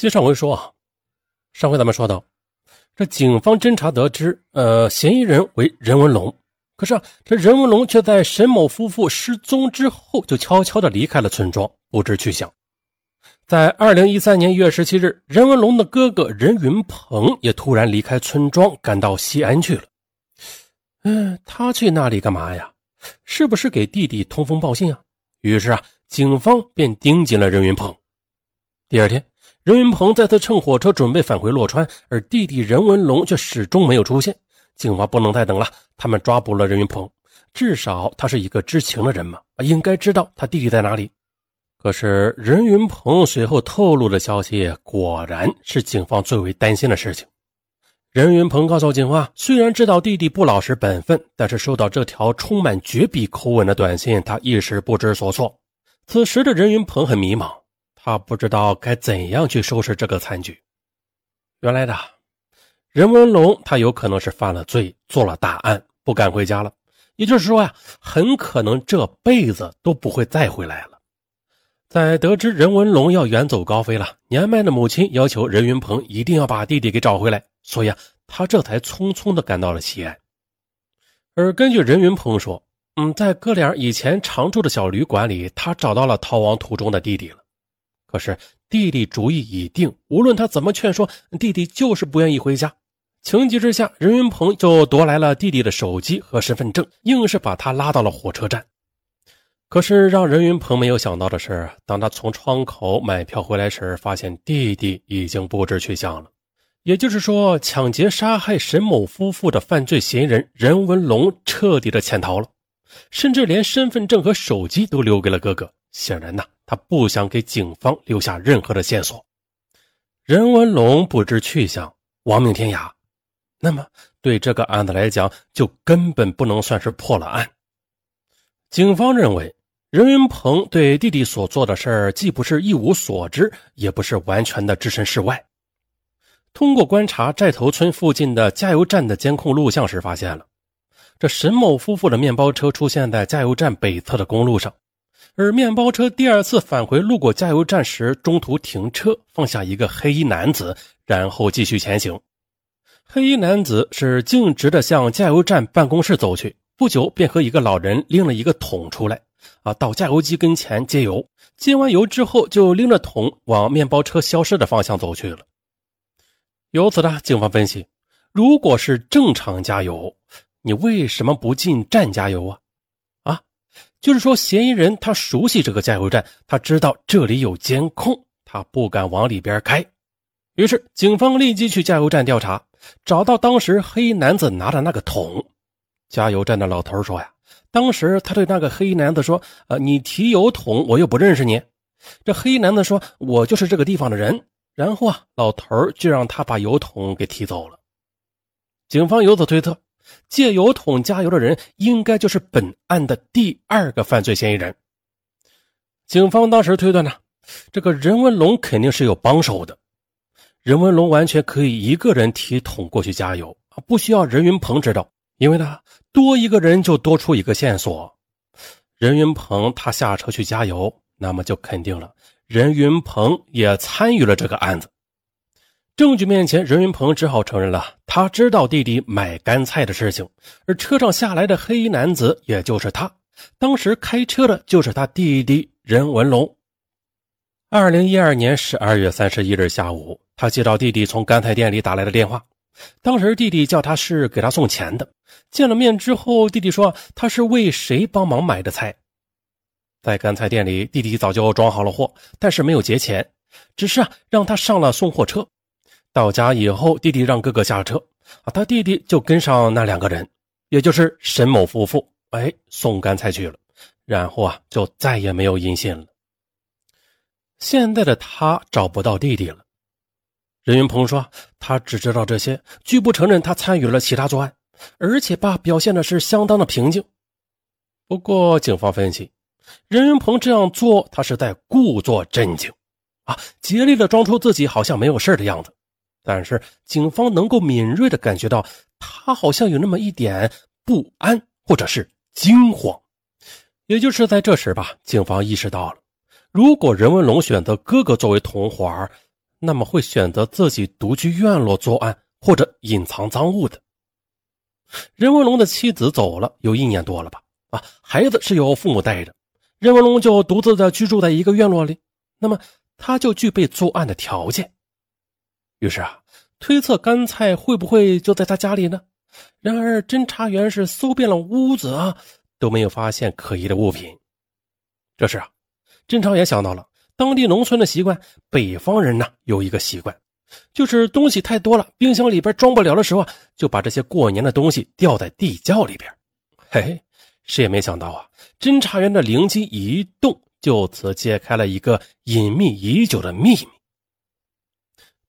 接上回说啊，上回咱们说到，这警方侦查得知，呃，嫌疑人为任文龙。可是啊，这任文龙却在沈某夫妇失踪之后，就悄悄的离开了村庄，不知去向。在二零一三年一月十七日，任文龙的哥哥任云鹏也突然离开村庄，赶到西安去了。嗯，他去那里干嘛呀？是不是给弟弟通风报信啊？于是啊，警方便盯紧了任云鹏。第二天。任云鹏再次乘火车准备返回洛川，而弟弟任文龙却始终没有出现。警方不能再等了，他们抓捕了任云鹏。至少他是一个知情的人嘛，应该知道他弟弟在哪里。可是任云鹏随后透露的消息，果然是警方最为担心的事情。任云鹏告诉警方，虽然知道弟弟不老实本分，但是收到这条充满绝笔口吻的短信，他一时不知所措。此时的任云鹏很迷茫。他不知道该怎样去收拾这个残局。原来的任文龙，他有可能是犯了罪，做了大案，不敢回家了。也就是说呀，很可能这辈子都不会再回来了。在得知任文龙要远走高飞了，年迈的母亲要求任云鹏一定要把弟弟给找回来，所以啊，他这才匆匆的赶到了西安。而根据任云鹏说，嗯，在哥俩以前常住的小旅馆里，他找到了逃亡途中的弟弟了。可是弟弟主意已定，无论他怎么劝说，弟弟就是不愿意回家。情急之下，任云鹏就夺来了弟弟的手机和身份证，硬是把他拉到了火车站。可是让任云鹏没有想到的是，当他从窗口买票回来时，发现弟弟已经不知去向了。也就是说，抢劫杀害沈某夫妇的犯罪嫌疑人任文龙彻底的潜逃了，甚至连身份证和手机都留给了哥哥。显然呐。他不想给警方留下任何的线索，任文龙不知去向，亡命天涯，那么对这个案子来讲，就根本不能算是破了案。警方认为，任云鹏对弟弟所做的事儿，既不是一无所知，也不是完全的置身事外。通过观察寨头村附近的加油站的监控录像时，发现了这沈某夫妇的面包车出现在加油站北侧的公路上。而面包车第二次返回路过加油站时，中途停车，放下一个黑衣男子，然后继续前行。黑衣男子是径直的向加油站办公室走去，不久便和一个老人拎了一个桶出来，啊，到加油机跟前接油。接完油之后，就拎着桶往面包车消失的方向走去了。由此呢，警方分析，如果是正常加油，你为什么不进站加油啊？就是说，嫌疑人他熟悉这个加油站，他知道这里有监控，他不敢往里边开。于是，警方立即去加油站调查，找到当时黑衣男子拿的那个桶。加油站的老头说：“呀，当时他对那个黑衣男子说：‘呃，你提油桶，我又不认识你。’这黑衣男子说：‘我就是这个地方的人。’然后啊，老头就让他把油桶给提走了。警方由此推测。”借油桶加油的人，应该就是本案的第二个犯罪嫌疑人。警方当时推断呢，这个任文龙肯定是有帮手的。任文龙完全可以一个人提桶过去加油啊，不需要任云鹏知道，因为呢，多一个人就多出一个线索。任云鹏他下车去加油，那么就肯定了任云鹏也参与了这个案子。证据面前，任云鹏只好承认了，他知道弟弟买干菜的事情，而车上下来的黑衣男子也就是他，当时开车的就是他弟弟任文龙。二零一二年十二月三十一日下午，他接到弟弟从干菜店里打来的电话，当时弟弟叫他是给他送钱的。见了面之后，弟弟说他是为谁帮忙买的菜，在干菜店里，弟弟早就装好了货，但是没有结钱，只是啊让他上了送货车。到家以后，弟弟让哥哥下车，啊，他弟弟就跟上那两个人，也就是沈某夫妇，哎，送干菜去了，然后啊，就再也没有音信了。现在的他找不到弟弟了。任云鹏说，他只知道这些，拒不承认他参与了其他作案，而且吧，表现的是相当的平静。不过，警方分析，任云鹏这样做，他是在故作镇静，啊，竭力的装出自己好像没有事的样子。但是警方能够敏锐的感觉到，他好像有那么一点不安，或者是惊慌。也就是在这时吧，警方意识到了，如果任文龙选择哥哥作为同伙那么会选择自己独居院落作案或者隐藏赃物的。任文龙的妻子走了有一年多了吧？啊，孩子是由父母带着，任文龙就独自的居住在一个院落里，那么他就具备作案的条件。于是啊，推测干菜会不会就在他家里呢？然而侦查员是搜遍了屋子啊，都没有发现可疑的物品。这时啊，侦查员想到了当地农村的习惯，北方人呢有一个习惯。就是东西太多了，冰箱里边装不了的时候啊，就把这些过年的东西吊在地窖里边。嘿嘿，谁也没想到啊，侦查员的灵机一动，就此揭开了一个隐秘已久的秘密。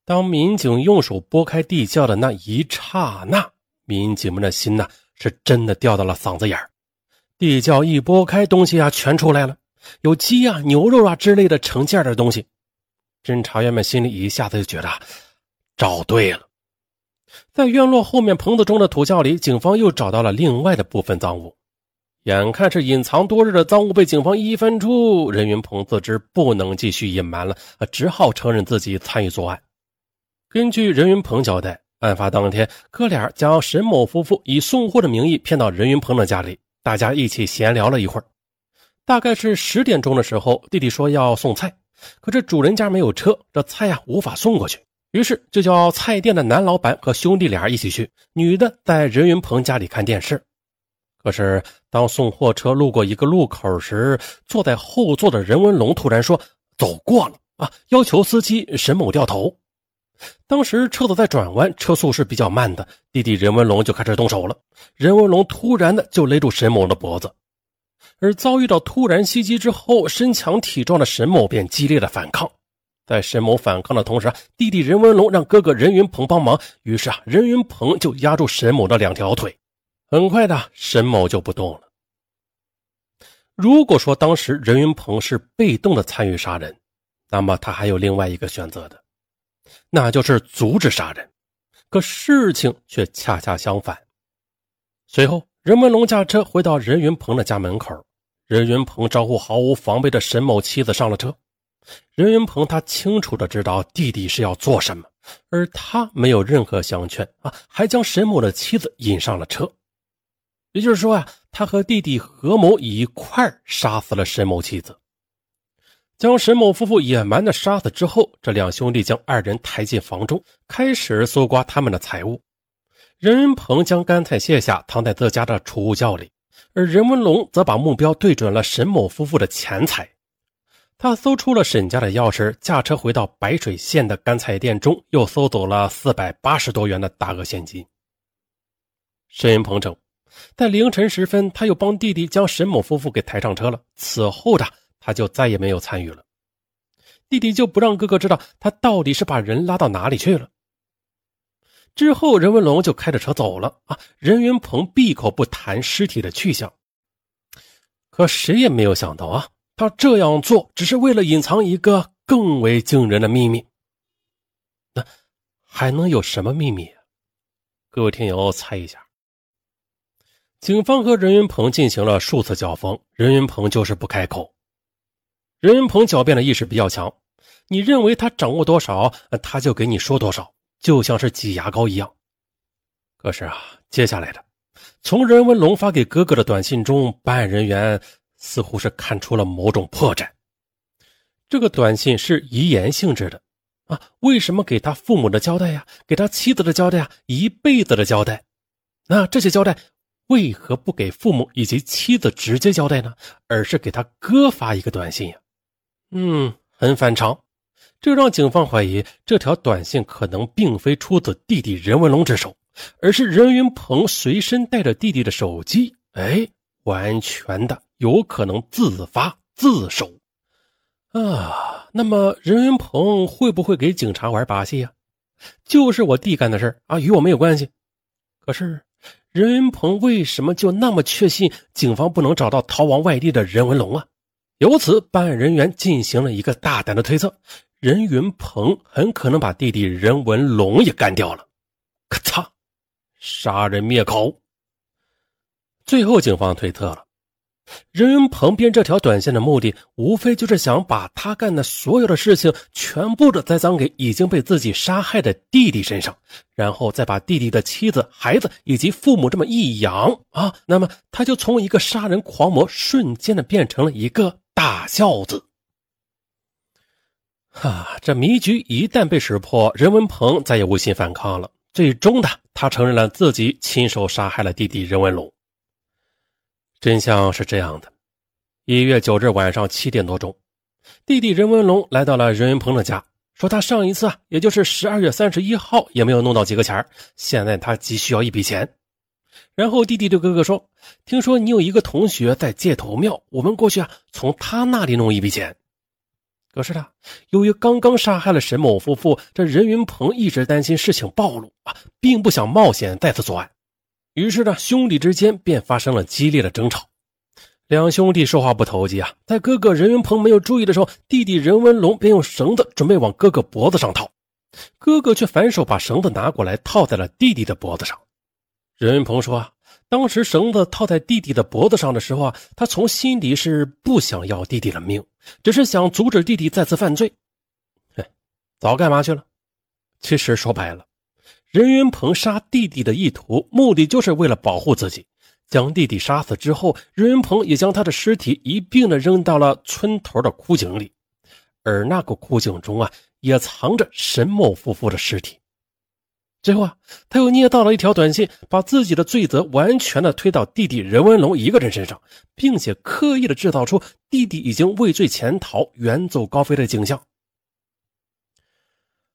当民警用手拨开地窖的那一刹那，民警们的心呐，是真的掉到了嗓子眼儿地窖一拨开，东西啊全出来了，有鸡啊、牛肉啊之类的成件的东西。侦查员们心里一下子就觉得找对了，在院落后面棚子中的土窖里，警方又找到了另外的部分赃物。眼看是隐藏多日的赃物被警方一翻出，任云鹏自知不能继续隐瞒了，只好承认自己参与作案。根据任云鹏交代，案发当天，哥俩将沈某夫妇以送货的名义骗到任云鹏的家里，大家一起闲聊了一会儿。大概是十点钟的时候，弟弟说要送菜。可这主人家没有车，这菜呀无法送过去，于是就叫菜店的男老板和兄弟俩一起去，女的在任云鹏家里看电视。可是当送货车路过一个路口时，坐在后座的任文龙突然说：“走过了啊！”要求司机沈某掉头。当时车子在转弯，车速是比较慢的，弟弟任文龙就开始动手了。任文龙突然的就勒住沈某的脖子。而遭遇到突然袭击之后，身强体壮的沈某便激烈的反抗。在沈某反抗的同时，弟弟任文龙让哥哥任云鹏帮忙，于是啊，任云鹏就压住沈某的两条腿。很快的，沈某就不动了。如果说当时任云鹏是被动的参与杀人，那么他还有另外一个选择的，那就是阻止杀人。可事情却恰恰相反。随后，任文龙驾车回到任云鹏的家门口。任云鹏招呼毫无防备的沈某妻子上了车。任云鹏他清楚的知道弟弟是要做什么，而他没有任何相劝啊，还将沈某的妻子引上了车。也就是说啊，他和弟弟合谋一块杀死了沈某妻子，将沈某夫妇野蛮的杀死之后，这两兄弟将二人抬进房中，开始搜刮他们的财物。任云鹏将干菜卸下，藏在自家的储物窖里。而任文龙则把目标对准了沈某夫妇的钱财，他搜出了沈家的钥匙，驾车回到白水县的干菜店中，又搜走了四百八十多元的大额现金。沈云鹏称，在凌晨时分，他又帮弟弟将沈某夫妇给抬上车了。此后的他就再也没有参与了。弟弟就不让哥哥知道他到底是把人拉到哪里去了。之后，任文龙就开着车走了啊。任云鹏闭口不谈尸体的去向，可谁也没有想到啊，他这样做只是为了隐藏一个更为惊人的秘密。那还能有什么秘密？各位听友猜一下。警方和任云鹏进行了数次交锋，任云鹏就是不开口。任云鹏狡辩的意识比较强，你认为他掌握多少，他就给你说多少。就像是挤牙膏一样。可是啊，接下来的，从任文龙发给哥哥的短信中，办案人员似乎是看出了某种破绽。这个短信是遗言性质的啊，为什么给他父母的交代呀，给他妻子的交代呀，一辈子的交代？那这些交代为何不给父母以及妻子直接交代呢？而是给他哥发一个短信呀？嗯，很反常。这让警方怀疑，这条短信可能并非出自弟弟任文龙之手，而是任云鹏随身带着弟弟的手机。哎，完全的有可能自发自首啊！那么任云鹏会不会给警察玩把戏呀？就是我弟干的事啊，与我没有关系。可是任云鹏为什么就那么确信警方不能找到逃亡外地的任文龙啊？由此，办案人员进行了一个大胆的推测。任云鹏很可能把弟弟任文龙也干掉了，咔嚓，杀人灭口。最后，警方推测了，任云鹏编这条短信的目的，无非就是想把他干的所有的事情全部的栽赃给已经被自己杀害的弟弟身上，然后再把弟弟的妻子、孩子以及父母这么一养啊，那么他就从一个杀人狂魔瞬间的变成了一个大孝子。哈，这迷局一旦被识破，任文鹏再也无心反抗了。最终的，他承认了自己亲手杀害了弟弟任文龙。真相是这样的：一月九日晚上七点多钟，弟弟任文龙来到了任文鹏的家，说他上一次啊，也就是十二月三十一号也没有弄到几个钱现在他急需要一笔钱。然后弟弟对哥哥说：“听说你有一个同学在街头庙，我们过去啊，从他那里弄一笔钱。”可是呢，由于刚刚杀害了沈某夫妇，这任云鹏一直担心事情暴露啊，并不想冒险再次作案。于是呢，兄弟之间便发生了激烈的争吵。两兄弟说话不投机啊，在哥哥任云鹏没有注意的时候，弟弟任文龙便用绳子准备往哥哥脖子上套，哥哥却反手把绳子拿过来套在了弟弟的脖子上。任云鹏说。啊当时绳子套在弟弟的脖子上的时候啊，他从心底是不想要弟弟的命，只是想阻止弟弟再次犯罪。嘿，早干嘛去了？其实说白了，任云鹏杀弟弟的意图，目的就是为了保护自己。将弟弟杀死之后，任云鹏也将他的尸体一并的扔到了村头的枯井里，而那个枯井中啊，也藏着沈某夫妇的尸体。最后啊，他又捏造了一条短信，把自己的罪责完全的推到弟弟任文龙一个人身上，并且刻意的制造出弟弟已经畏罪潜逃、远走高飞的景象。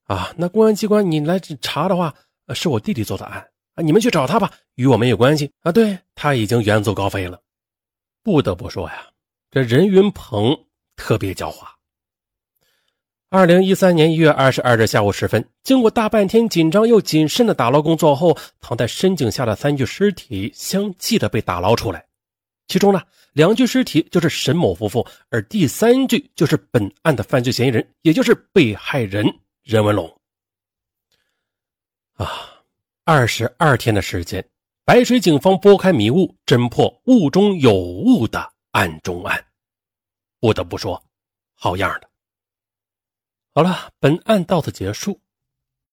啊，那公安机关你来查的话，是我弟弟做的案啊，你们去找他吧，与我没有关系啊。对他已经远走高飞了。不得不说呀，这任云鹏特别狡猾。二零一三年一月二十二日下午时分，经过大半天紧张又谨慎的打捞工作后，躺在深井下的三具尸体相继的被打捞出来。其中呢，两具尸体就是沈某夫妇，而第三具就是本案的犯罪嫌疑人，也就是被害人任文龙。啊，二十二天的时间，白水警方拨开迷雾，侦破雾中有雾的案中案。不得不说，好样的。好了，本案到此结束。